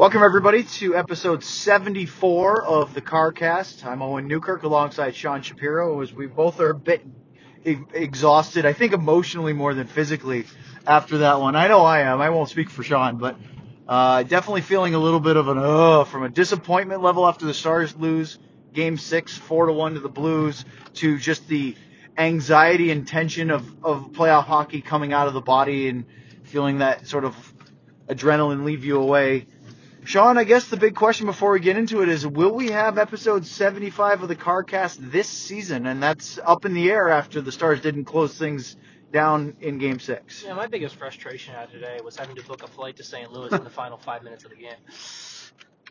Welcome everybody to episode 74 of the CarCast. I'm Owen Newkirk alongside Sean Shapiro as we both are a bit exhausted, I think emotionally more than physically after that one. I know I am. I won't speak for Sean, but uh, definitely feeling a little bit of an uh from a disappointment level after the Stars lose game 6 4 to 1 to the Blues to just the anxiety and tension of of playoff hockey coming out of the body and feeling that sort of adrenaline leave you away. Sean, I guess the big question before we get into it is will we have episode 75 of the CarCast this season? And that's up in the air after the Stars didn't close things down in game six. Yeah, my biggest frustration out of today was having to book a flight to St. Louis in the final five minutes of the game.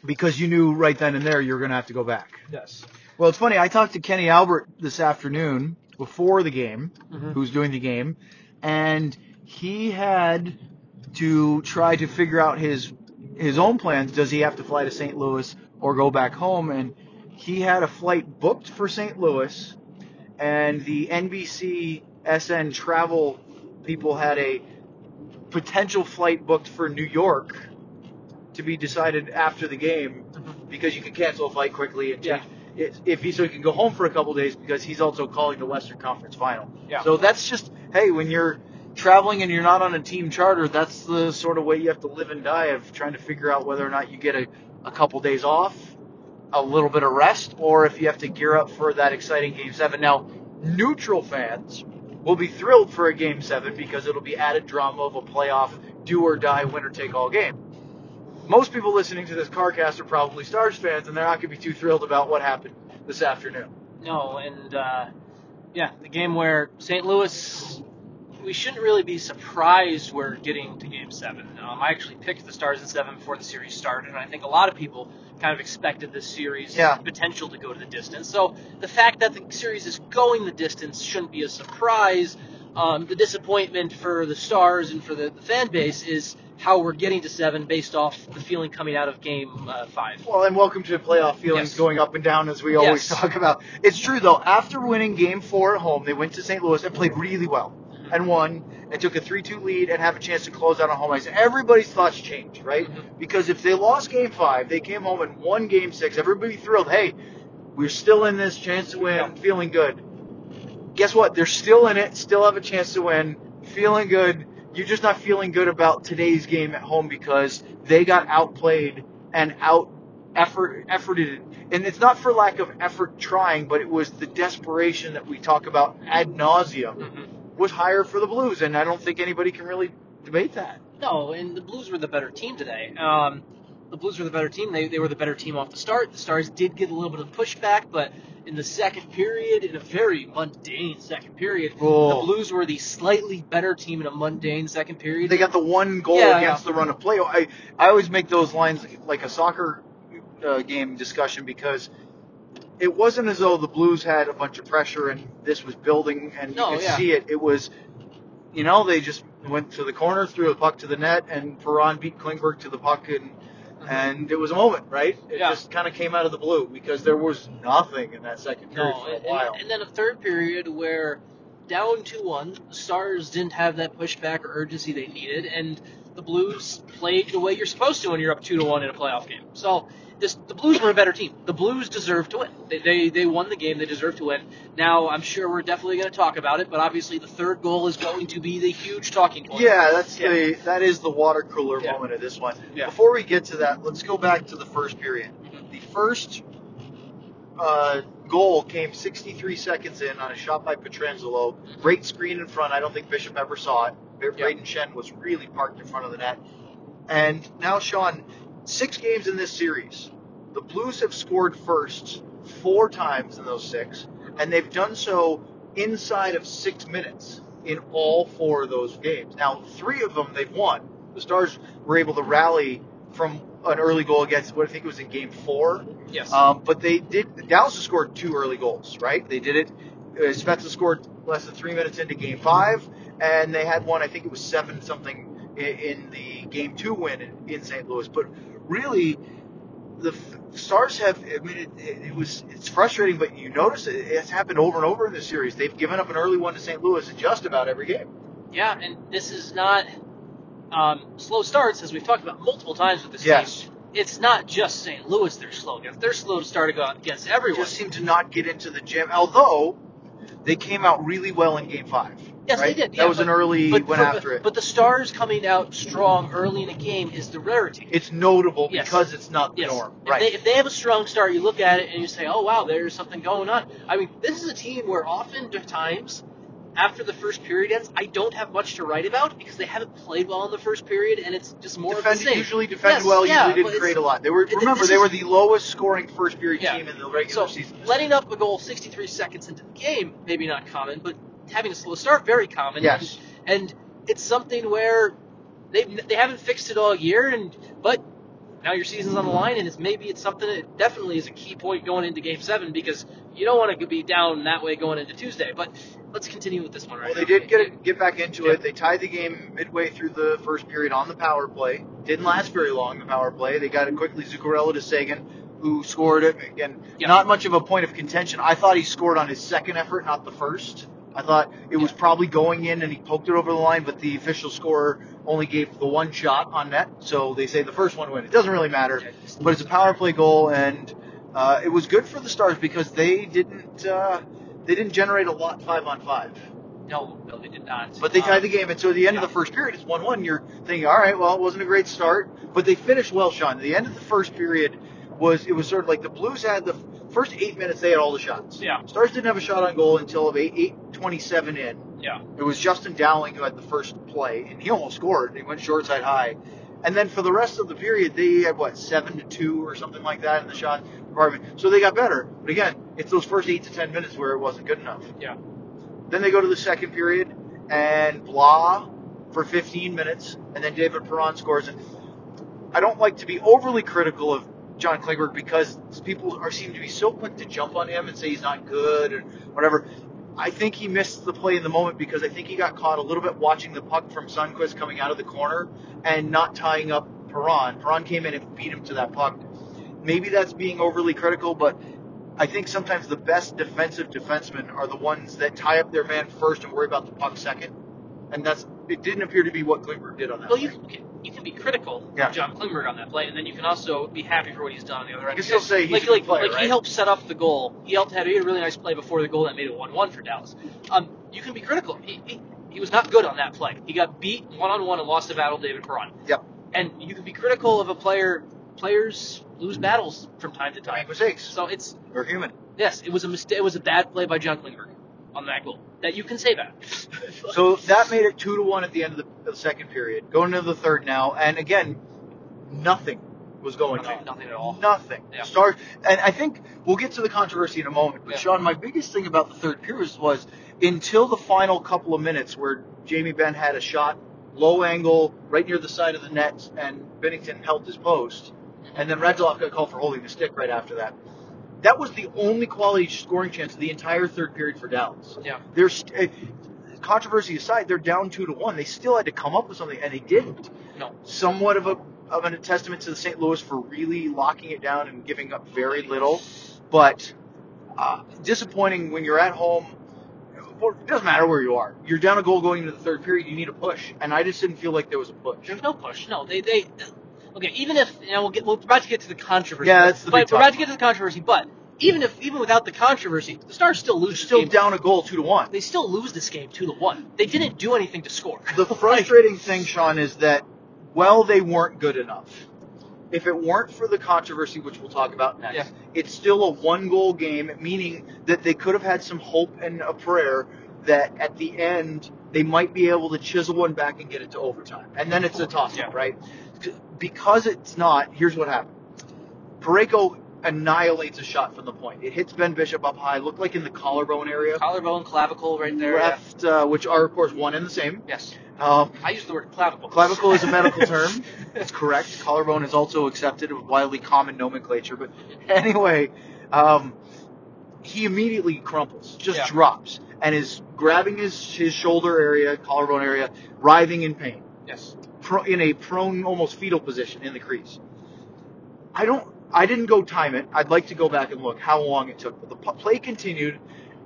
Because you knew right then and there you were going to have to go back. Yes. Well, it's funny. I talked to Kenny Albert this afternoon before the game, Mhm. who's doing the game, and he had to try to figure out his his own plans. Does he have to fly to St. Louis or go back home? And he had a flight booked for St. Louis, and the NBC SN travel people had a potential flight booked for New York to be decided after the game because you can cancel a flight quickly and change. If- If he so he can go home for a couple days because he's also calling the Western Conference Final. Yeah. So that's just hey when you're traveling and you're not on a team charter, that's the sort of way you have to live and die of trying to figure out whether or not you get a, a couple days off, a little bit of rest, or if you have to gear up for that exciting game seven. Now, neutral fans will be thrilled for a game seven because it'll be added drama of a playoff do or die winner take all game. Most people listening to this CarCast are probably Stars fans, and they're not going to be too thrilled about what happened this afternoon. No, and uh, yeah, the game where St. Louis, we shouldn't really be surprised we're getting to Game Seven. Um, I actually picked the Stars in seven before the series started, and I think a lot of people kind of expected this series Yeah. potential to go to the distance. So the fact that the series is going the distance shouldn't be a surprise. Um, the disappointment for the Stars and for the, the fan base is how we're getting to seven based off the feeling coming out of Game uh, Five. Well, and welcome to the playoff feelings Yes. going up and down as we always Yes. talk about. It's true though. After winning Game Four at home, they went to St. Louis and played really well and won and took a 3-2 lead and have a chance to close out on home ice. Everybody's thoughts changed, right? Mhm. Because if they lost Game Five, they came home and won Game Six. Everybody thrilled. Hey, we're still in this, chance to win, Yeah. feeling good. Guess what? They're still in it, still have a chance to win, feeling good. You're just not feeling good about today's game at home because they got outplayed and out effort efforted and it's not for lack of effort trying but it was the desperation that we talk about ad nauseum Mhm. Was higher for the blues and i don't think anybody can really debate that No, and the Blues were the better team today. Um, the Blues were the better team. They, they were the better team off the start. The Stars did get a little bit of pushback, but in the second period, in a very mundane second period, Oh. the Blues were the slightly better team in a mundane second period. they got the one goal Yeah, against the run of play i i always make those lines like a soccer uh, game discussion because it wasn't as though the blues had a bunch of pressure and this was building and No, you could yeah. see it it was you know they just went to the corner threw the puck to the net and Perron beat klingberg to the puck and and it was a moment, right? It Mm-hmm. Yeah. just kind of came out of the blue because there was nothing in that second period no, for a and, while. and, then a third period where down 2 1, the Stars didn't have that pushback or urgency they needed, and the Blues played the way you're supposed to when you're up 2 to 1 in a playoff game. So this, the Blues were a better team. The Blues deserved to win. They, they, they won the game, they deserve to win. Now, I'm sure we're definitely going to talk about it, but obviously the third goal is going to be the huge talking point. yeah, that's Yeah. the that is the water cooler Yeah. moment of this one. Yeah. Before we get to that, let's go back to the first period. Mhm. The first uh, goal came 63 seconds in on a shot by Pietrangelo. Great screen in front. I don't think Bishop ever saw it. Brayden Schenn was really parked in front of the net. And now, Sean, six games in this series. The Blues have scored first four times in those six, and they've done so inside of six minutes in all four of those games. Now, three of them they've won. The Stars were able to rally from an early goal against what I think it was in game four. Yes. Um, but they did. Dallas has scored two early goals, right? They did it. Uh, scored less than three minutes into Game Five, and they had one. I think it was seven something in, in the Game Two win in, St. Louis. But really, the Stars have. I mean, it, it, was. It's frustrating, but you notice it, it's happened over and over in this series. They've given up an early one to St. Louis in just about every game. Yeah, and this is not um, slow starts, as we've talked about multiple times with this Yes. team. it's not just St. Louis they're slow against. They're slow to start against everyone. Just seem to not get into the gym. Although they came out really well in Game Five. Yes, right? they did. That yeah, was but, an early but went after it. But the Stars coming out strong early in a game is the rarity. it's notable Yes. because it's not the Yes. norm. If, Right. they, if they have a strong start, you look at it and you say, "Oh wow, there's something going on." I mean, this is a team where oftentimes, after the first period ends, I don't have much to write about because they haven't played well in the first period, and it's just more of defended, the same. usually defended Yes, well, yeah, usually didn't create a lot. They were remember they is- were the lowest scoring first period Yeah. team in the regular So season. letting up a goal 63 seconds into the game, maybe not common, but having a slow start, very common. Yes. And, and it's something where they they haven't fixed it all year, and but now your season's on the line, and it's maybe it's something that definitely is a key point going into Game Seven because you don't want to be down that way going into Tuesday. But let's continue with this one right Well, they now. did get get back into Yeah. it. They tied the game midway through the first period on the power play. Didn't last very long. The power play. They got it quickly. Zuccarello to Seguin, who scored it again. Yeah. Not much of a point of contention. I thought he scored on his second effort, not the first. I thought it was probably going in and he poked it over the line, but the official scorer only gave the one shot on net. So they say the first one win. It doesn't really matter. But it's a power play goal, and uh, it was good for the Stars because they didn't uh, they didn't generate a lot five on five. No, no, they did not. But they Um, tied the game, and so at the end yeah. of the first period, it's one-one. You're thinking, all right, well, it wasn't a great start, but they finished well, Sean. The end of the first period was it was sort of like the Blues had the first eight minutes; they had all the shots. Yeah. Stars didn't have a shot on goal until eight eight twenty-seven in. Yeah. It was Justin Dowling who had the first play, and he almost scored. He went short side high, and then for the rest of the period, they had what seven to two or something like that in the shot department. So they got better. But again, it's those first eight to ten minutes where it wasn't good enough. Yeah. Then they go to the second period, and blah for 15 minutes, and then David Perron scores. And I don't like to be overly critical of John Klingberg because people are seem to be so quick to jump on him and say he's not good or whatever. I think he missed the play in the moment because I think he got caught a little bit watching the puck from Sundqvist coming out of the corner and not tying up Perron. Perron came in and beat him to that puck. Maybe that's being overly critical, but I think sometimes the best defensive defensemen are the ones that tie up their man first and worry about the puck second. And that's it didn't appear to be what Klingberg did on that. Well, play. you can, you can be critical Yeah. of John Klingberg on that play, and then you can also be happy for what he's done on the other end. can still say he's like, like, player, like right? he helped set up the goal. He helped had a really nice play before the goal that made it one-one for Dallas. Um, you can be critical. He, he, he was not good on that play. He got beat one-on-one and lost the battle, David Perron. Yep. And you can be critical of a player. Players lose battles from time to Make time. mistakes. So it's We're human. yes, it was a mistake. It was a bad play by John Klingberg on that goal. That you can say that. So that made it two to one at the end of the, of the second period. Going into the third now, and again, nothing was going nothing, on. nothing at all. Nothing. Yeah. Stars, and I think we'll get to the controversy in a moment. But Yeah. Sean, my biggest thing about the third period was until the final couple of minutes where Jamie Benn had a shot, low angle, right near the side of the net, and Binnington held his post, and then Radulov got called for holding the stick right after that. That was the only quality scoring chance of the entire third period for Dallas. Yeah. There's uh, controversy aside, they're down two to one. They still had to come up with something, and they didn't. No. Somewhat of a of a testament to the St. Louis for really locking it down and giving up very little, but uh, disappointing when you're at home. It doesn't matter where you are. You're down a goal going into the third period. You need a push, and I just didn't feel like there was a push. There's no push. No, they they. Okay, even if you know, we'll get, we're about to get to the controversy. Yeah, that's the but big we're about to get to the controversy. But even if even without the controversy, the Stars still lose. They're this still game. down a goal two to one. They still lose this game two to one. They didn't do anything to score. The frustrating thing, Sean, is that well, they weren't good enough. If it weren't for the controversy, which we'll talk about next, Yeah. it's still a one-goal game, meaning that they could have had some hope and a prayer that at the end they might be able to chisel one back and get it to overtime, and then it's a toss-up, Yeah. right? Because it's not. Here's what happened: Parayko annihilates a shot from the point. It hits Ben Bishop up high, looked like in the collarbone area, Collarbone, clavicle, right there. left, uh, which are of course one and the same. Yes, Um, I use the word clavicle. Clavicle is a medical term. It's correct. Collarbone is also accepted, a widely common nomenclature. But anyway, um, he immediately crumples, just Yeah. drops, and is grabbing his, his shoulder area, collarbone area, writhing in pain, Yes. Pro, in a prone, almost fetal position in the crease. I don't. I didn't go time it. I'd like to go back and look how long it took. But the play continued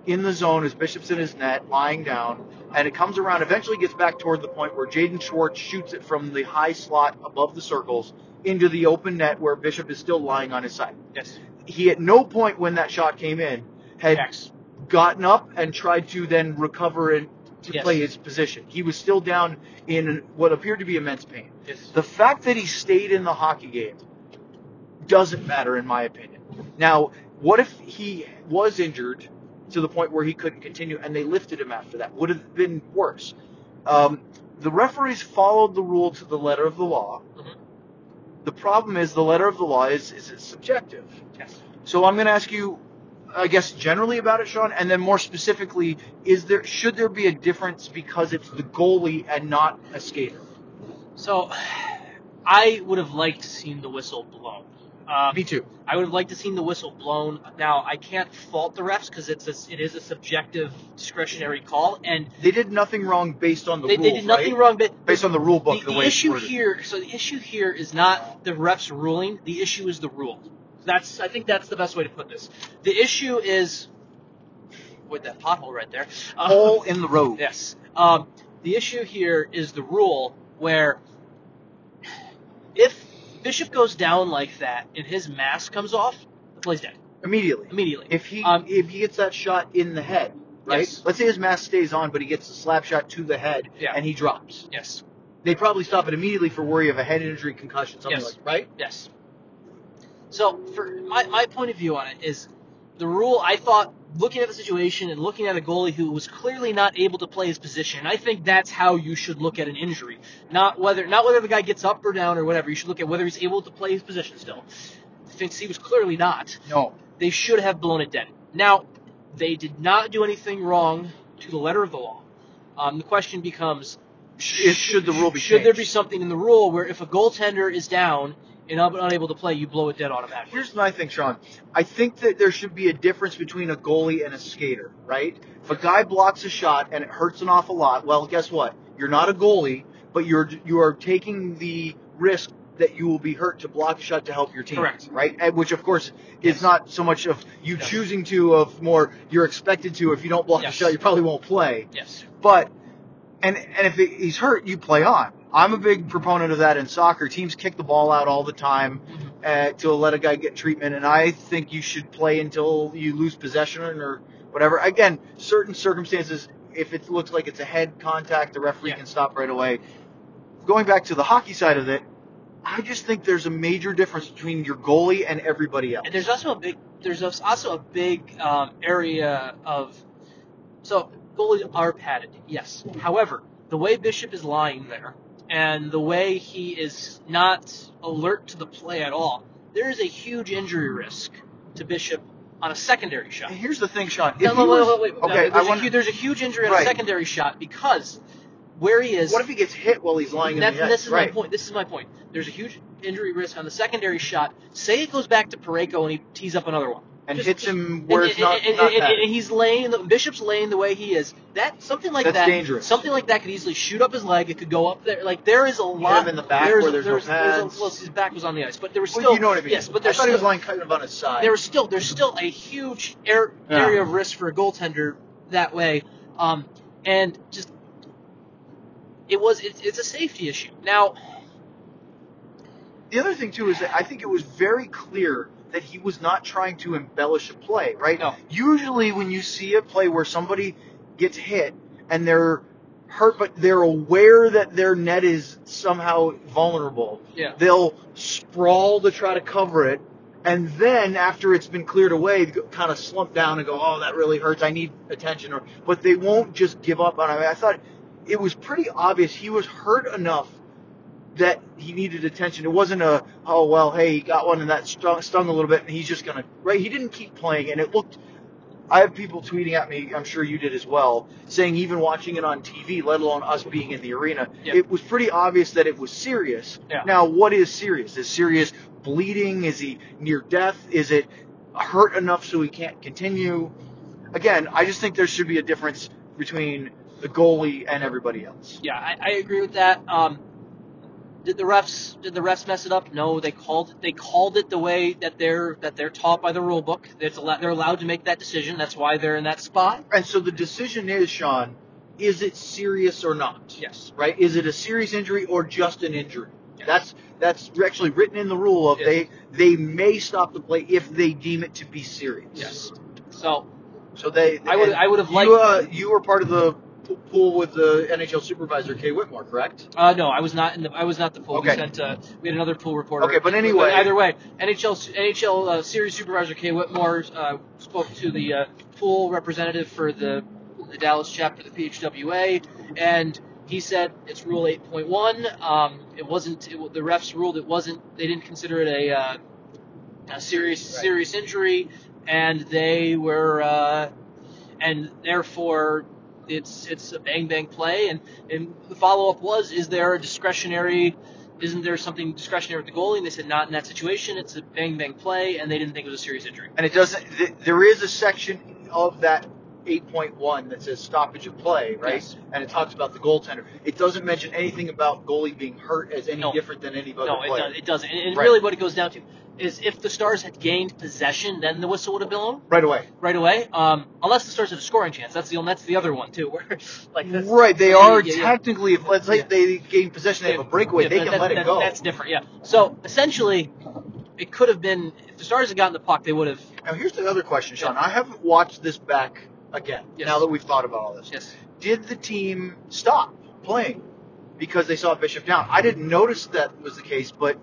in the zone as Bishop's in his net, lying down, and it comes around. Eventually, gets back toward the point where Jaden Schwartz shoots it from the high slot above the circles, into the open net where Bishop is still lying on his side. Yes. He at no point when that shot came in had Yes. gotten up and tried to then recover and to Yes. play his position. He was still down in what appeared to be immense pain. Yes. The fact that he stayed in the hockey game doesn't matter in my opinion. Now, what if he was injured to the point where he couldn't continue and they lifted him after that? Would have been worse. Um, the referees followed the rule to the letter of the law. Mhm. The problem is the letter of the law is, is it's subjective. Yes. So I'm going to ask you, I guess, generally about it, Sean, and then more specifically, is there should there be a difference because it's the goalie and not a skater? So, I would have liked to seen the whistle blown. Um, Me too. I would have liked to seen the whistle blown. Now, I can't fault the refs because it's a, it is a subjective discretionary call, and They did nothing wrong based on the they, rules, they did nothing right? wrong. But Based on the rule book, the, the, the issue here, so the issue here is not the refs ruling. The issue is the rule. That's I think that's the best way to put this. The issue is with that pothole right there. Uh, hole in the road. Yes. Um, the issue here is the rule where if Bishop goes down like that and his mask comes off, the play's dead Immediately. immediately. If he Um, if he gets that shot in the head, right? Yes. Let's say his mask stays on, but he gets a slap shot to the head Yeah. and he drops. yes, They probably stop it immediately for worry of a head injury, concussion, something Yes. like right? yes. So for my, my point of view on it is the rule. I thought looking at the situation and looking at a goalie who was clearly not able to play his position. I think that's how you should look at an injury, not whether not whether the guy gets up or down or whatever. You should look at whether he's able to play his position still. Since he was clearly not, No. they should have blown it dead. Now, they did not do anything wrong to the letter of the law. Um, the question becomes: Sh- should the rule be Should there be something in the rule where if a goaltender is down and un- unable to play, you blow it dead automatically? Here's my thing, Sean. I think that there should be a difference between a goalie and a skater, right? If a guy blocks a shot and it hurts an awful lot, well, guess what? You're not a goalie, but you're you are taking the risk that you will be hurt to block a shot to help your team. Correct. Right? And which, of course, is Yes. not so much of you Yes. choosing to, of more you're expected to. If you don't block Yes. a shot, you probably won't play. yes. But and and if he's hurt, you play on. I'm a big proponent of that in soccer. Teams kick the ball out all the time uh, to let a guy get treatment, and I think you should play until you lose possession or whatever. Again, certain circumstances, if it looks like it's a head contact, the referee Yeah. can stop right away. Going back to the hockey side of it, I just think there's a major difference between your goalie and everybody else. And there's also a big there's also a big um, area of so goalies are padded, yes. However, the way Bishop is lying there and the way he is not alert to the play at all, there is a huge injury risk to Bishop on a secondary shot. And here's the thing, Sean. No, no, was- wait, wait, wait. okay, No, there's, a, want. hu- there's a huge injury on Right. a secondary shot because where he is. What if he gets hit while he's lying in the this is right. my point. This is my point. There's a huge injury risk on the secondary shot. Say it goes back to Parayko and he tees up another one. And Just- hits him where and, it's not, and, not and- padded. and he's laying. The, Bishop's laying the way he is. That something like That's that. dangerous. Something like that could easily shoot up his leg. It could go up there. Like there is a lot. him in the back there's, where there's no there's, there's pads. a, well, his back was on the ice, but there was Well, still. you know what I mean. Yes, but there's I there's thought he was lying kind of on his side. there was still there's still a huge air, Yeah. area of risk for a goaltender that way, um, and just it was it's, it's a safety issue. Now, The other thing too is that I think it was very clear that he was not trying to embellish a play, right? No. Usually when you see a play where somebody gets hit and they're hurt but they're aware that their net is somehow vulnerable, yeah, they'll sprawl to try to cover it and then after it's been cleared away kind of slump down and go oh that really hurts i need attention or but they won't just give up on it i thought it was pretty obvious he was hurt enough that he needed attention it wasn't a oh well hey he got one and that stung, stung a little bit and he's just gonna right he didn't keep playing and it looked I have people tweeting at me, I'm sure you did as well, saying even watching it on TV, let alone us being in the arena, Yeah. it was pretty obvious that it was serious. Yeah. Now, what is serious? Is serious bleeding? Is he near death? Is it hurt enough so he can't continue? Again, I just think there should be a difference between the goalie and everybody else. yeah, I, I agree with that. Um, did the refs did the refs mess it up? No, they called it. They called it the way that they're that they're taught by the rule book. It's allowed, they're allowed to make that decision. That's why they're in that spot. And so the decision is, Sean, is it serious or not? Yes. Right? Is it a serious injury or just an injury? Yeah. That's that's actually written in the rule of Yes. they they may stop the play if they deem it to be serious. Yes. So So they. I would- I would have you, liked- Uh, you were part of the pool with the NHL supervisor Kay Whitmore, correct? Uh, no, I was not in the. I was not the pool. Okay. We sent. Uh, we had another pool reporter. Okay, but anyway- either way, NHL NHL uh, series supervisor Kay Whitmore uh, spoke to the uh, pool representative for the the Dallas chapter of the PHWA, and he said it's Rule 8.1. Um, it wasn't. It, the refs ruled it wasn't. They didn't consider it a, uh, a serious Right. serious injury, and they were. Uh, and therefore it's it's a bang bang play. And, and the follow up was is there a discretionary isn't there something discretionary with the goalie? And they said not in that situation. It's a bang bang play. And they didn't think it was a serious injury. And it doesn't. Th- there is a section of that 8.1 that says stoppage of play, right? Yes. And it talks about the goaltender. It doesn't mention anything about goalie being hurt as any No. different than any other no it, player. does, it doesn't and, and Right. really what it goes down to is if the stars had gained possession then the whistle would have blown Right away. right away um, unless the stars had a scoring chance that's the only that's the other one too where like Right, they yeah, are yeah, yeah. technically. If let's say Yeah. they gain possession, they have a breakaway, Yeah, they that- can that- let it go. That's different, yeah. So essentially, it could have been if the Stars had gotten the puck, they would have. Now here's the other question, Sean. I haven't watched this back again. Yes. Now that we've thought about all this, Yes. did the team stop playing because they saw Bishop down? I didn't notice that was the case, but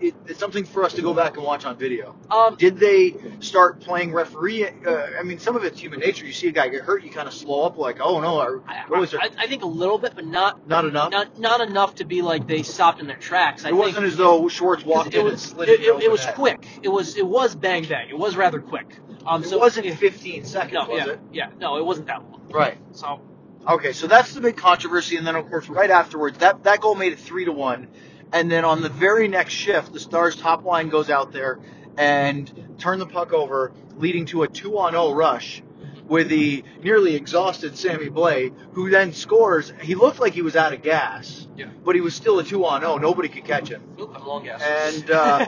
it, it's something for us to go back and watch on video. Um, Did they start playing referee? Uh, I mean, some of it's human nature. You see a guy get hurt, you kind of slow up, like, oh no, our I, I, I think a little bit, but not not enough. not not enough to be like they stopped in their tracks. I it think wasn't as though Schwartz walked it in and was slid it, it, it, was quick. It was it was bang bang. It was rather quick. Um, It so wasn't yeah, 15 seconds, no, was yeah, it? yeah, no, it wasn't that long. Right. So Okay, so that's the big controversy, and then of course right afterwards, that that goal made it three to one, and then on the very next shift, the Stars top line goes out there and turn the puck over, leading to a two on zero rush with the nearly exhausted Sammy Blais, who then scores. He looked like he was out of gas, Yeah. but he was still a two on zero. Nobody could catch him, I'm long gas. and uh,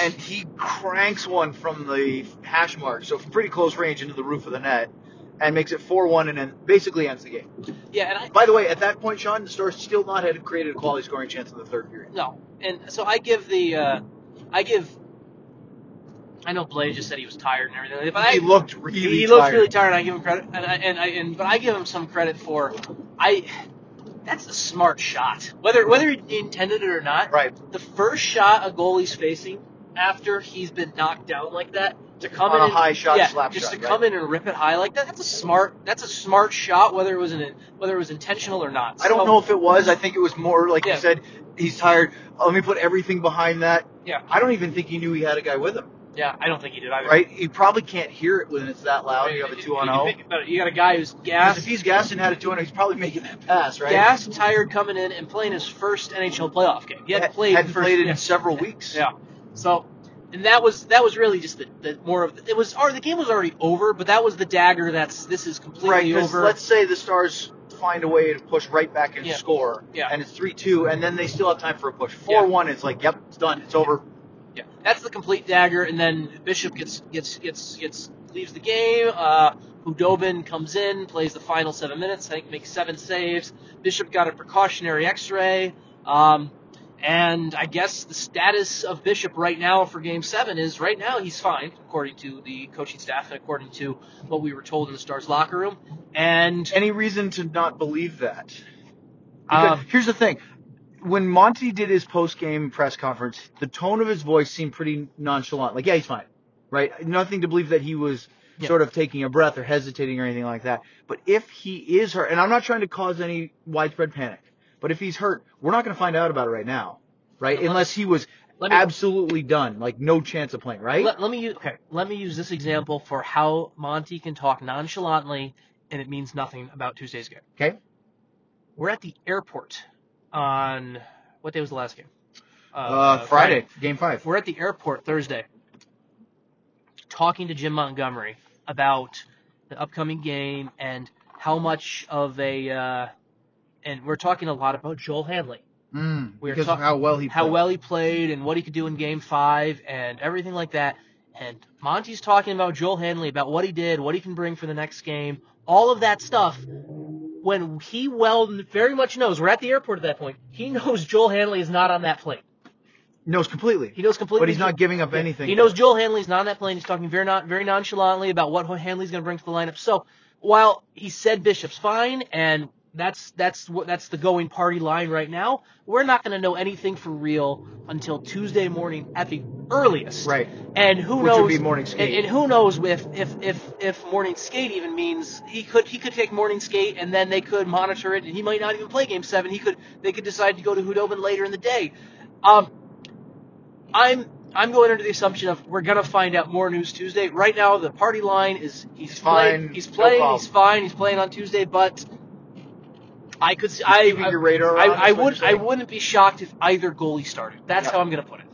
and he cranks one from the hash mark, so pretty close range into the roof of the net. And makes it 4-1 and then basically ends the game. yeah, and I By the way, at that point, Sean, the Stars still not had created a quality scoring chance in the third period. no, and so I give the uh, I give. I know Blade just said he was tired and everything, but he I, looked really tired. he tired. looks really tired. I give him credit, and I, and I and but I give him some credit for I. That's a smart shot, whether whether he intended it or not. Right. The first shot a goalie's facing after he's been knocked down like that to come On in a and- high shot, yeah, slap just shot, to come in and rip it high like that. That's a smart. That's a smart shot, whether it was an whether it was intentional or not. I don't know if it was. I think it was more like Yeah. you said. He's tired. Let me put everything behind that. Yeah. I don't even think he knew he had a guy with him. Yeah, I don't think he did either. Right? You probably can't hear it when it's that loud. You have a two on oh. zero. You got a guy who's gassed, if he's gassed and had a two on zero, he's probably making that pass, right? gassed, tired, coming in and playing his first NHL playoff game. He Had- played. hadn't first, played it yeah. in several weeks. Yeah. So, and that was that was really just the, the more of it was. Or the game was already over, but that was the dagger. That's this is completely Right, over. let's say the Stars find a way to push right back and Yeah. score, Yeah. and it's 3-2, and then they still have time for a push. 4-1, it's like, yep, it's done, it's over. That's the complete dagger, and then Bishop gets gets gets gets leaves the game. Uh, Khudobin comes in, plays the final seven minutes. I think makes seven saves. Bishop got a precautionary X-ray, um, and I guess the status of Bishop right now for Game Seven is right now he's fine, according to the coaching staff and according to what we were told in the Stars locker room. And Any reason to not believe that? Because Um, here's the thing. When Monty did his post-game press conference, the tone of his voice seemed pretty nonchalant. Like, yeah, he's fine, right? Nothing to believe that he was Yeah. sort of taking a breath or hesitating or anything like that. But if he is hurt, and I'm not trying to cause any widespread panic, but if he's hurt, we're not going to find out about it right now, right? Let- Unless he was me- absolutely done, like no chance of playing, right? Let, let me use okay. Let me use this example for how Monty can talk nonchalantly, and it means nothing about Tuesday's game. okay. We're at the airport on what day was the last game? Uh, Friday, game five. We're at the airport Thursday, talking to Jim Montgomery about the upcoming game and how much of a, uh, and we're talking a lot about Joel Hanley Mm, We're because how well he how played. well he played and what he could do in game five and everything like that. And Monty's talking about Joel Hanley, about what he did, what he can bring for the next game, all of that stuff. When he well very much knows we're at the airport at that point. He knows Joel Hanley is not on that plane. Knows completely. He knows completely. But he's not giving up anything. He knows Joel Hanley's not on that plane. He's talking very not very nonchalantly about what Hanley's going to bring to the lineup. So while he said Bishop's fine and that's that's what that's the going party line right now. We're not going to know anything for real until Tuesday morning at the earliest. Right. And who Which knows? would be morning skate. And, and who knows if if if if morning skate even means he could he could take morning skate and then they could monitor it and he might not even play game seven. He could they could decide to go to Khudobin later in the day. Um, I'm I'm going under the assumption of we're gonna find out more news Tuesday. Right now, the party line is he's, He's playing, fine, he's playing, problem. he's fine, he's playing on Tuesday, but I could see, I I, your radar I, I would I wouldn't be shocked if either goalie started. That's Yeah. how I'm gonna put it.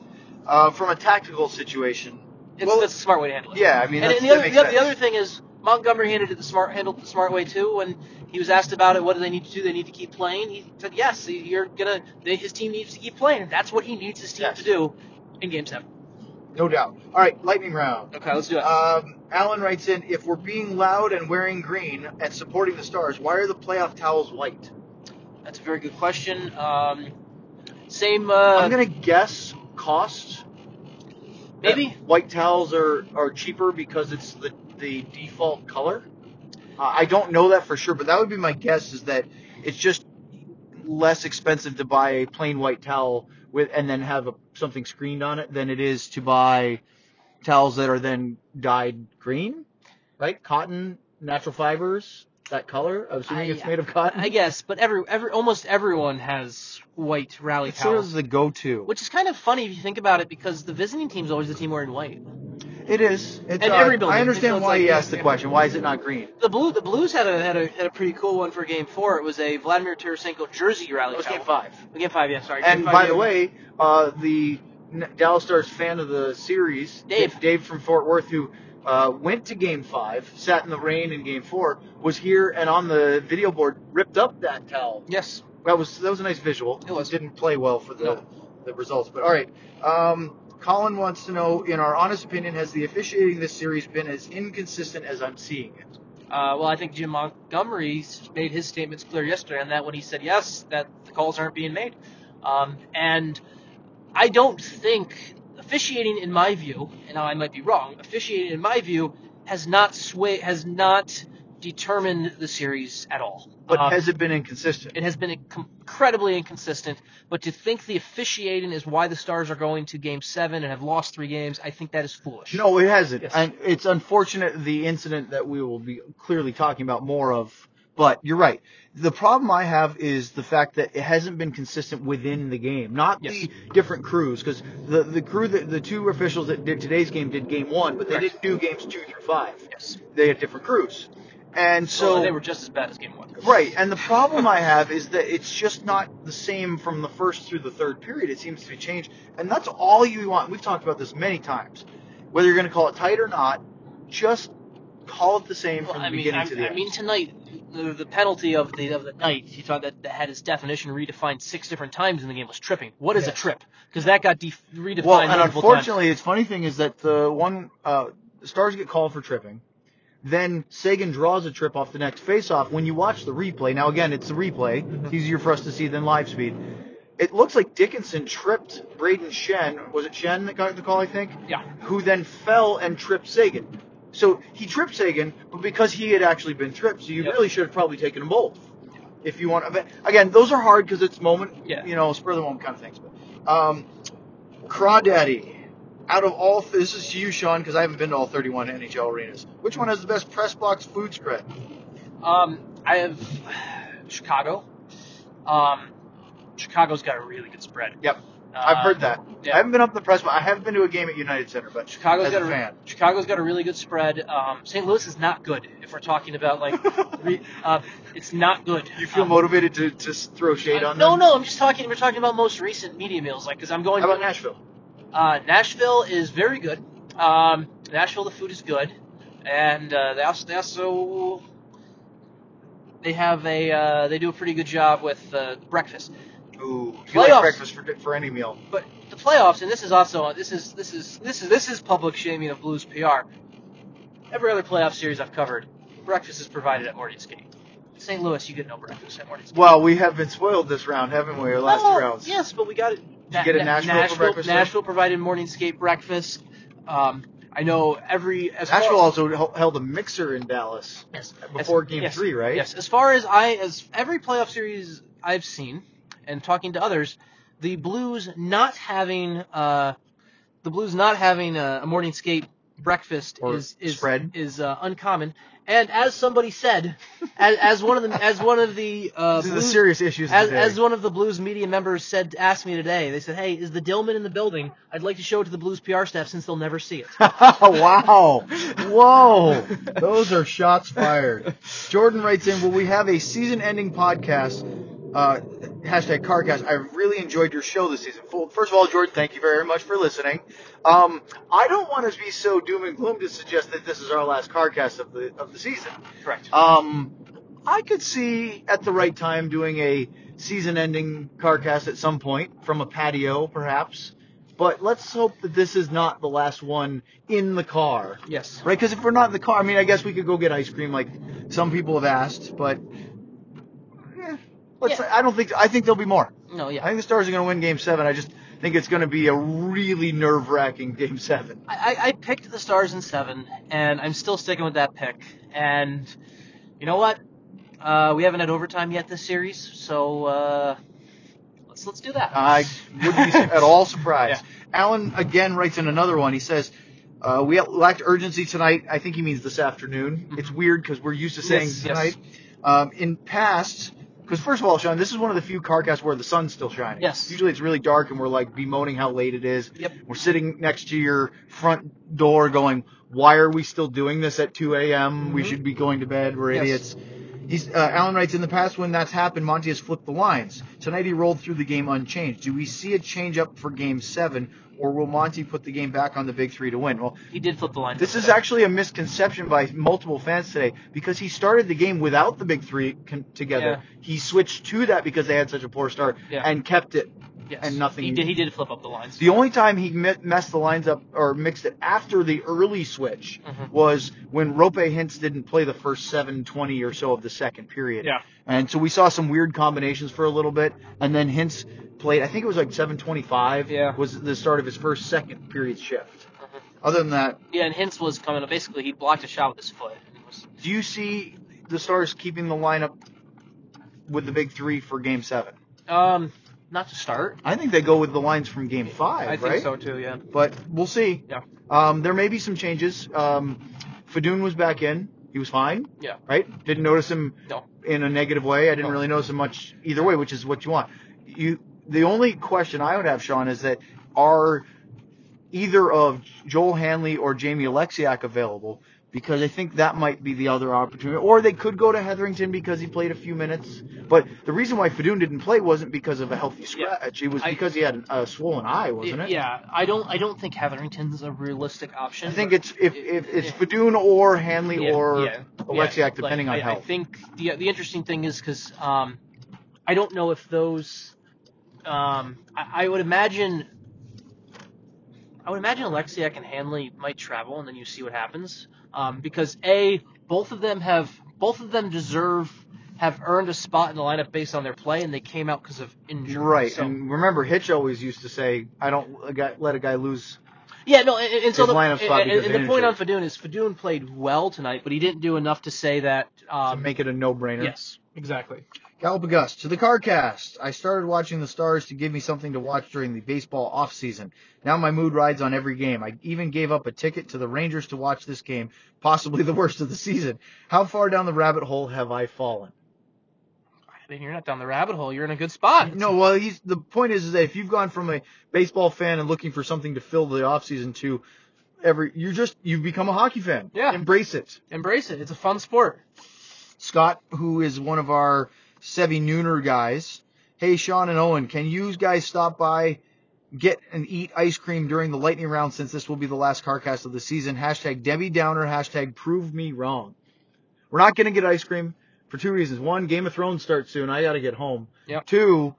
Uh, from a tactical situation. It's, well, that's a smart way to handle it. yeah, I mean, and, that's, and the, other, the, the other thing is Montgomery handled it the smart handled the smart way too. When he was asked about it, what do they need to do? They need to keep playing. He said, "Yes, you're gonna. They, his team needs to keep playing, that's what he needs his team Yes. to do in Game Seven. No doubt. All right, lightning round. Okay, let's do it. Um, Alan writes in, if we're being loud and wearing green and supporting the stars, why are the playoff towels white? That's a very good question. Um, same. Uh, I'm gonna guess cost. maybe. White towels are, are cheaper because it's the the default color. Uh, I don't know that for sure, but that would be my guess. Is that it's just less expensive to buy a plain white towel with and then have a, something screened on it than it is to buy towels that are then dyed green, right? Cotton, natural fibers, that color. I'm assuming I- it's made of cotton. I guess, but every every almost everyone has white rally It's sort towels, of the go-to. which is kind of funny if you think about it because the visiting team's always the team wearing white. It is. It's, And uh, every building, I understand why like- he asked the question. Why is it not green? The blue the Blues had a had a had a pretty cool one for Game Four. It was a Vladimir Tarasenko jersey rally That was towel. game five. Game Five, yeah, sorry. And by the way, uh, the Dallas Stars fan of the series, Dave. Dave from Fort Worth, who uh, went to Game Five, sat in the rain in Game Four, was here and on the video board ripped up that towel. yes, That was that was a nice visual. It was. didn't play well for the No. the results, but all right. Um, Colin wants to know, in our honest opinion, has the officiating this series been as inconsistent as I'm seeing it? Uh, well, I think Jim Montgomery made his statements clear yesterday on that when he said yes, that the calls aren't being made. Um, and I don't think officiating, in my view, and now I might be wrong, officiating, in my view, has not sway, has not determined the series at all. But Uh, has it been inconsistent? it has been incredibly inconsistent. But to think the officiating is why the Stars are going to Game Seven and have lost three games, I think that is foolish. No, it hasn't. Yes. And it's unfortunate the incident that we will be clearly talking about more of. But you're right. The problem I have is the fact that it hasn't been consistent within the game, not Yes. the different crews. Because the the crew that the two officials that did today's game did game one, but they Correct. didn't do games two through five. Yes. They had different crews, and so So they were just as bad as Game One. Right, and the problem I have is that it's just not the same from the first through the third period. It seems to be changed, and that's all you want. We've talked about this many times. Whether you're going to call it tight or not, just call it the same Well, from the I mean, beginning I, to the I end. mean tonight the, the penalty of the of the night he thought that, that had his definition redefined six different times in the game was tripping. What is a trip? Because that got def- redefined. well, and unfortunately, it's funny thing is that the one uh, the Stars get called for tripping. Then Seguin draws a trip off the next faceoff. When you watch the replay, now again, it's the replay. Mm-hmm. It's easier for us to see than live speed. It looks like Dickinson tripped Brayden Schenn. Was it Schenn that got the call? I think. yeah. who then fell and tripped Seguin. So he tripped Seguin, but because he had actually been tripped, so you Yep. really should have probably taken them both. If you want, but again, those are hard because it's moment, Yeah. you know, spur of the moment kind of things. But um, Crawdaddy, out of all, this is to you, Sean, because I haven't been to all 31 NHL arenas. Which one has the best press box food spread? Um, I have Chicago. Um, Chicago's got a really good spread. Yep, I've heard that. yeah. I haven't been up to the press box. I haven't been to a game at United Center, but Chicago's got a a. Chicago's got a really good spread. Um, St. Louis is not good. If we're talking about like, re, uh, it's not good. You feel Um, motivated to, to throw shade uh, on no, them? no. I'm just talking. We're talking about most recent media meals, like because I'm going. How about Nashville? Uh, Nashville is very good. Um, Nashville, the food is good, and uh, they also they also they have a uh, they do a pretty good job with uh, breakfast. Ooh, you like breakfast for, for any meal. But the playoffs, and this is also this is this is this is this is public shaming of Blues PR. Every other playoff series I've covered, breakfast is provided at Morning Skate. St. Louis, you get no breakfast at morning skate. Well, we have been spoiled this round, haven't we? Our last Oh, two rounds. Yes, but we got it. you get a Nashville for breakfast? Nashville provided morning skate breakfast. Um, I know every as Nashville far, also held a mixer in Dallas yes, before as- Game yes, Three, right? Yes, as far as I as every playoff series I've seen and talking to others, the Blues not having uh, the Blues not having a, a morning skate breakfast Or is is spread. is uh, uncommon. And as somebody said, as, as one of the as one of the uh, These are the Blues- serious issues. as, as one of the Blues media members said, asked me today, they said, "Hey, is the Dillman in the building? I'd like to show it to the Blues PR staff since they'll never see it." wow. Whoa. Those are shots fired. Jordan writes in, will we have a season ending podcast? Uh, hashtag CarCast. I really enjoyed your show this season. First of all, Jordan, thank you very much for listening. Um, I don't want to be so doom and gloom to suggest that this is our last CarCast of the of the season. Correct. Um, I could see at the right time doing a season-ending CarCast at some point from a patio, perhaps. But let's hope that this is not the last one in the car, Yes. right? Because if we're not in the car, I mean, I guess we could go get ice cream, like some people have asked. But let's. Yeah. I don't think. I think there'll be more. No. yeah. I think the Stars are going to win Game Seven. I just think it's going to be a really nerve-wracking Game Seven. I, I picked the Stars in seven, and I'm still sticking with that pick. And you know what? Uh, we haven't had overtime yet this series, so uh, let's let's do that. I wouldn't be at all surprised. Alan again writes in another one. He says, uh, "We lacked urgency tonight." I think he means this afternoon. It's weird because we're used to saying Yes, yes. tonight. Um, in past, because first of all, Sean, this is one of the few carcasts where the sun's still shining. Yes. Usually it's really dark and we're like bemoaning how late it is. Yep. We're sitting next to your front door going, "Why are we still doing this at 2 a.m. We Mhm. should be going to bed. We're Yes. idiots." He's, uh, Alan writes, in the past when that's happened, Monty has flipped the lines. Tonight he rolled through the game unchanged. Do we see a change up for game seven, or will Monty put the game back on the big three to win? Well, He did flip the line. this is actually a misconception by multiple fans today because he started the game without the big three con- together. He switched to that because they had such a poor start Yeah. and kept it. Yes. and nothing- He did. He did flip up the lines. The only time he me- messed the lines up or mixed it after the early switch Mhm. was when Roope Hintz didn't play the first 720 or so of the second period. Yeah. And so we saw some weird combinations for a little bit, and then Hintz played. I think it was like 725. Yeah. Was the start of his first second period shift. Mhm. Other than that, Yeah, and Hintz was coming up. Basically, he blocked a shot with his foot. And was, do you see the Stars keeping the lineup with the big three for Game Seven? um, not to start. I think they go with the lines from Game Five. I think right? so too. Yeah. but we'll see. Yeah. Um, there may be some changes. Um, Fedun was back in. He was fine. Yeah. Right? Didn't notice him No. in a negative way. I didn't No. really notice him much either way, which is what you want. You. The only question I would have, Sean, is that are either of Joel Hanley or Jamie Oleksiak available? Because I think that might be the other opportunity. Or they could go to Heatherington because he played a few minutes. But the reason why Fedun didn't play wasn't because of a healthy Yeah. scratch. It was I- because he had a swollen eye, wasn't it? Yeah, I don't. I don't think Heatherington's a realistic option. I think it's if, if it's Yeah. Fedun or Hanley Yeah, or yeah, Oleksiak, yeah. depending Like, on I, health. I think the the interesting thing is because um, I don't know if those. Um, I, I would imagine. I would imagine Oleksiak and Hanley might travel, and then you see what happens. Um, because a both of them have both of them deserve have earned a spot in the lineup based on their play, and they came out because of injury. right. So, and remember, Hitch always used to say, "I don't let a guy lose." Yeah, no, and, and so the, and, and the point on injury. Fedun is Fedun played well tonight, but he didn't do enough to say that. to Um, make it a no-brainer. yes, exactly. Galapagos to the CarCast. I started watching the Stars to give me something to watch during the baseball off season. Now my mood rides on every game. I even gave up a ticket to the Rangers to watch this game, possibly the worst of the season. How far down the rabbit hole have I fallen? I you're not down the rabbit hole. You're in a good spot. No, well, he's, the point is, is that if you've gone from a baseball fan and looking for something to fill the off season to every, you're just you've become a hockey fan. Yeah. embrace it. embrace it. It's a fun sport. Scott, who is one of our Sevi Nooner guys. Hey, Sean and Owen, can you guys stop by, get and eat ice cream during the lightning round since this will be the last CarCast of the season? Hashtag Debbie Downer, hashtag prove me wrong. We're not going to get ice cream for two reasons. One, Game of Thrones starts soon. I got to get home. Yep. Two,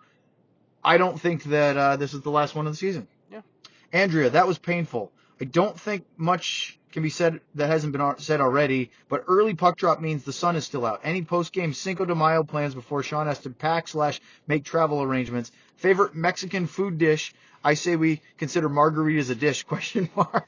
I don't think that uh, this is the last one of the season. Yeah. Andrea, that was painful. I don't think much can be said that hasn't been said already, but early puck drop means the sun is still out. Any post game Cinco de Mayo plans before Sean has to pack slash make travel arrangements. Favorite Mexican food dish? I say we consider margaritas a dish? Question mark.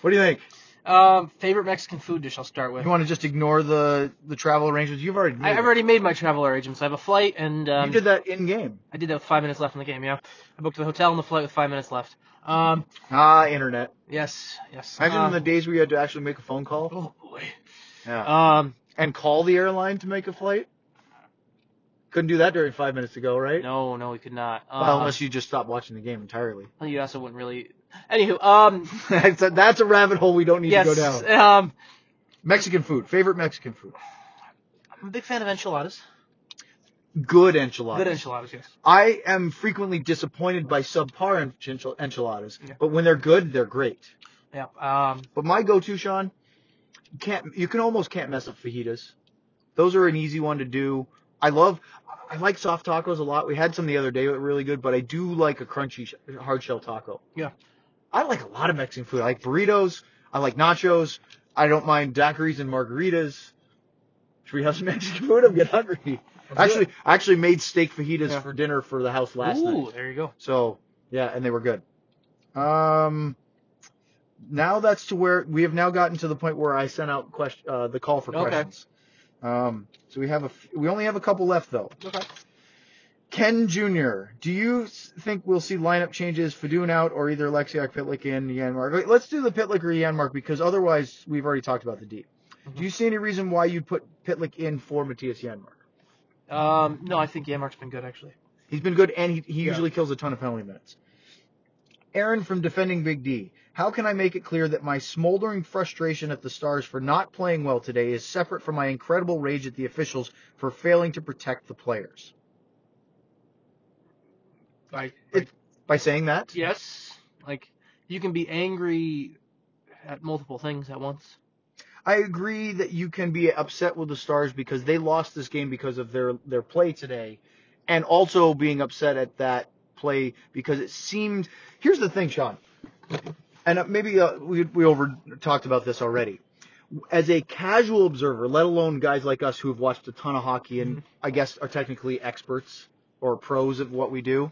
What do you think? Um, favorite Mexican food dish? I'll start with. You want to just ignore the the travel arrangements? You've already. Made I've it. already made my travel arrangements. I have a flight, and um, you did that in game. I did that with five minutes left in the game. Yeah, I booked the hotel and the flight with five minutes left. Um, Ah, internet. yes, yes. Imagine uh, in the days where you had to actually make a phone call. Oh boy. Yeah. Um, and call the airline to make a flight. Couldn't do that during five minutes ago, right? no, no, we could not. Uh, unless you just stopped watching the game entirely. you also wouldn't really. Anywho, um, that's, a, that's a rabbit hole we don't need yes, to go down. um, Mexican food. Favorite Mexican food. I'm a big fan of enchiladas. Good enchiladas. Good enchiladas, yes. I am frequently disappointed by subpar enchil- enchiladas, Yeah. but when they're good, they're great. Yeah. Um, But my go-to, Sean, you can't you can almost can't mess up fajitas. Those are an easy one to do. I love, I like soft tacos a lot. We had some the other day that were really good, but I do like a crunchy hard shell taco. Yeah. I like a lot of Mexican food. I like burritos. I like nachos. I don't mind daiquiris and margaritas. Should we have some Mexican food? I'm getting hungry. Let's Actually, I actually made steak fajitas Yeah. for dinner for the house last ooh, night. there you go. So yeah, and they were good. Um, now that's to where we have now gotten to the point where I sent out question, uh, the call for Okay. questions. Um, so we have a, f- we only have a couple left though. Okay. Ken Jr., do you think we'll see lineup changes, Fedun out, or either Oleksiak, Pitlick in, Janmark? Wait, Let's do the Pitlick or Janmark because otherwise we've already talked about the D. Do you see any reason why you'd put Pitlick in for Mattias Janmark? Um, no, I think Janmark's been good actually. He's been good, and he, he Yeah. usually kills a ton of penalty minutes. Aaron from Defending Big D. How can I make it clear that my smoldering frustration at the Stars for not playing well today is separate from my incredible rage at the officials for failing to protect the players? Like, It- By saying that? yes, like you can be angry at multiple things at once. I agree that you can be upset with the Stars because they lost this game because of their, their play today, and also being upset at that play because it seemed. Here's the thing, Sean, and uh, maybe uh, we we over talked about this already. As a casual observer, let alone guys like us who have watched a ton of hockey and I guess are technically experts or pros of what we do,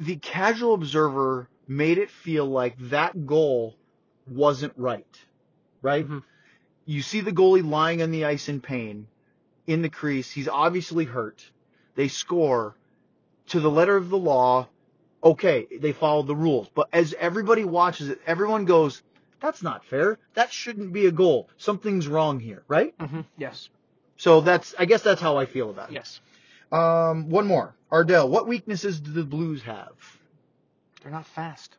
the casual observer made it feel like that goal wasn't right right? Mhm. You see the goalie lying on the ice in pain, in the crease. He's obviously hurt. They score to the letter of the law. Okay, they followed the rules. But as everybody watches it, everyone goes, that's not fair. That shouldn't be a goal. Something's wrong here, right? Mm-hmm. Yes. So that's, I guess that's how I feel about it. Yes. Um, one more. Ardell, what weaknesses do the Blues have? They're not fast.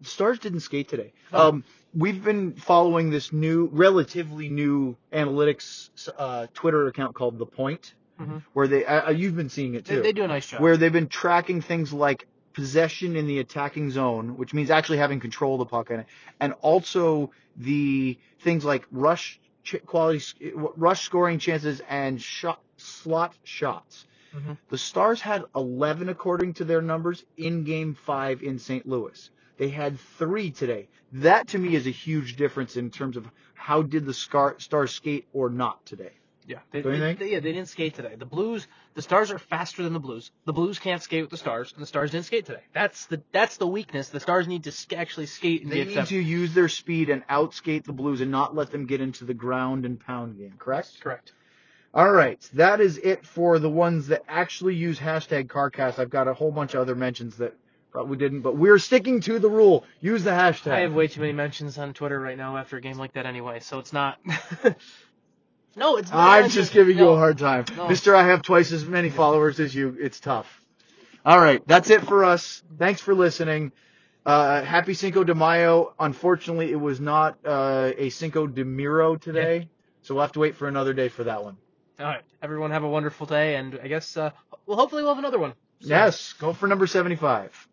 The Stars didn't skate today. Oh. Um, we've been following this new, relatively new analytics uh, Twitter account called The Point, Mhm. where they uh, you've been seeing it They, too, they do a nice job. where they've been tracking things like possession in the attacking zone, which means actually having control of the puck in it, and also the things like rush ch- quality, rush scoring chances and shot slot shots. Mhm. The Stars had 11 according to their numbers in Game Five in St. Louis. They had three today. That to me is a huge difference in terms of how did the Scar- Stars skate or not today. Yeah, they, Don't you they- think? they- yeah, they didn't skate today. The Blues, the Stars are faster than the Blues. The Blues can't skate with the Stars, and the Stars didn't skate today. That's the that's the weakness. The Stars need to sk- actually skate and They be need accepted. to use their speed and outskate the Blues and not let them get into the ground and pound game. Correct? Correct. All right, that is it for the ones that actually use hashtag CarCast. I've got a whole bunch of other mentions that probably didn't, but we're sticking to the rule. Use the hashtag. I have way too many mentions on Twitter right now after a game like that anyway, so it's not. no, it's not. I'm just giving you a hard time. No. Mister, I have twice as many followers as you. It's tough. All right, that's it for us. Thanks for listening. Uh, happy Cinco de Mayo. Unfortunately, it was not uh, a Cinco de Miro today, so we'll have to wait for another day for that one. All right, everyone have a wonderful day, and I guess uh, well, hopefully we'll have another one. soon. Yes, go for number 75.